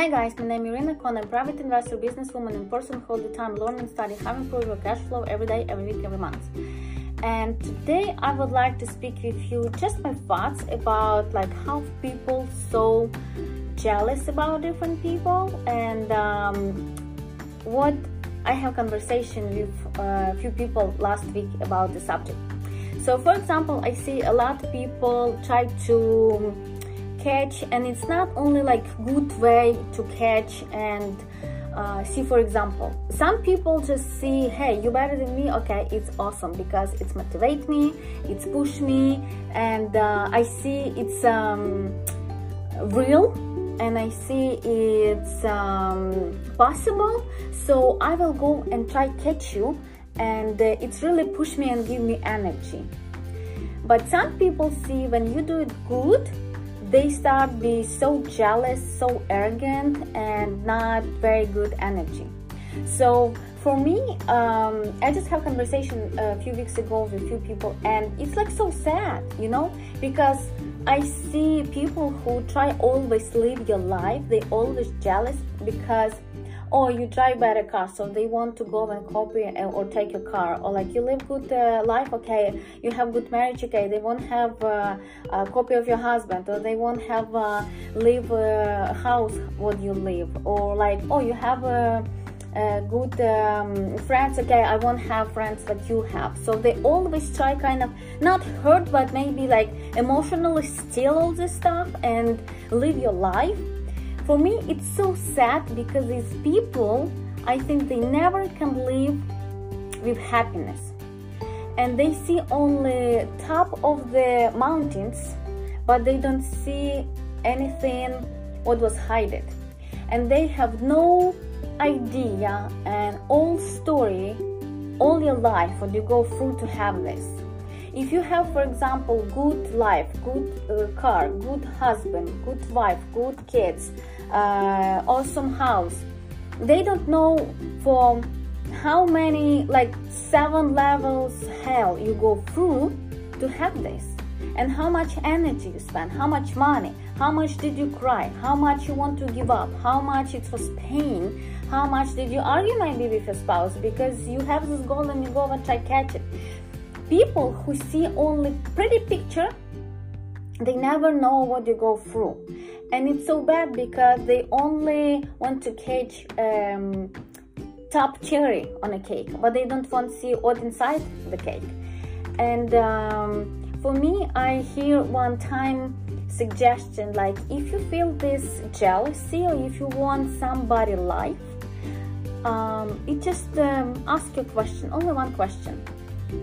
Hi guys, my name is Irina Kon. I'm a private investor, businesswoman, and person who all the time learn and study how improve your cash flow every day, every week, every month. And today I would like to speak with you just my thoughts about like how people so jealous about different people and um, what I have conversation with a few people last week about the subject. So for example, I see a lot of people try to catch and it's not only like good way to catch and uh, see for example some people just see hey you better than me. Okay it's awesome because it's motivate me it's push me and uh, i see it's um, real and i see it's um, possible. So i will go and try catch you and uh, it's really push me and give me energy. But some people see when you do it good they start be so jealous so arrogant and not very good energy. So for me um, i just had a conversation a few weeks ago with a few people and it's like so sad you know? Because i see people who try always live your life they always jealous because oh you drive better car so they want to go and copy or take your car or like you live good uh, life okay? You have good marriage okay? They won't have uh, a copy of your husband or they won't have uh, live a house what you live or like oh you have a uh, good um, friends okay? I won't have friends that you have. So they always try kind of not hurt but maybe like emotionally steal all this stuff and live your life for me it's so sad because these people i think they never can live with happiness. And they see only top of the mountains but they don't see anything what was hidden and they have no idea and all story all your life what you go through to have this if you have for example good life good uh, car good husband good wife good kids uh, awesome house they don't know for how many like seven levels hell you go through to have this. And how much energy you spend how much money how much did you cry how much you want to give up how much it was pain how much did you argue maybe with your spouse? Because you have this goal and you go and try catch it people who see only pretty picture they never know what you go through. And it's so bad because they only want to catch um, top cherry on a cake but they don't want to see what inside the cake. And um, for me i hear one time suggestion like if you feel this jealousy or if you want somebody life um, it just um, ask a question only one question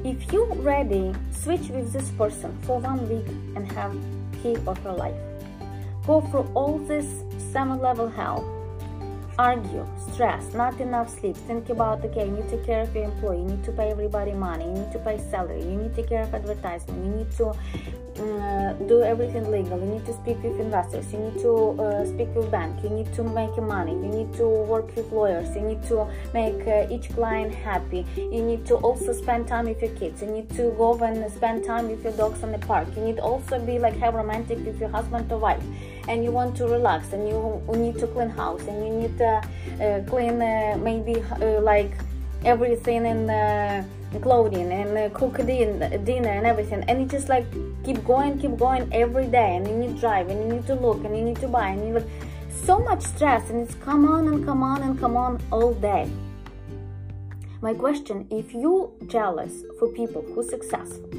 if you ready, switch with this person for one week and have he or her life. Go through all this seven level hell. Argue, stress, not enough sleep, think about okay, you need to take care of your employee, you need to pay everybody money, you need to pay salary, you need to take care of advertisement, you need to uh, do everything legal, you need to speak with investors, you need to uh, speak with bank, you need to make money, you need to work with lawyers, you need to make uh, each client happy, you need to also spend time with your kids, you need to go and spend time with your dogs in the park, you need also be like have romantic with your husband or wife. And you want to relax. And you, need to clean house. And you need to uh, clean uh, maybe uh, like everything in clothing and cook din- dinner and everything. And you just like keep going keep going every day and you need to drive and you need to look and you need to buy and you look. So much stress and it's come on and come on and come on all day. My question if you jealous for people who successful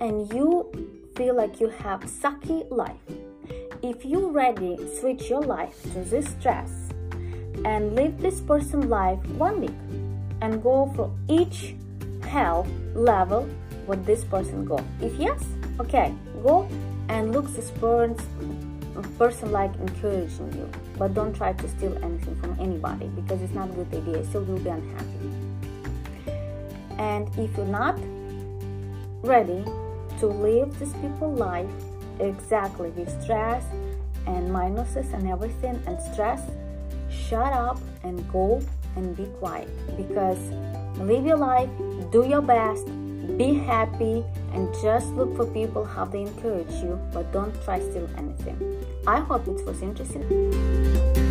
and you feel like you have sucky life if you ready switch your life to this stress and live this person life one week and go for each hell level what this person go? If yes okay go and look this person like encouraging you but don't try to steal anything from anybody because it's not a good idea. Still will be unhappy. And if you're not ready to live this people life exactly with stress and minuses and everything and stress shut up and go and be quiet because live your life do your best be happy and just look for people how they encourage you but don't try steal anything. I hope it was interesting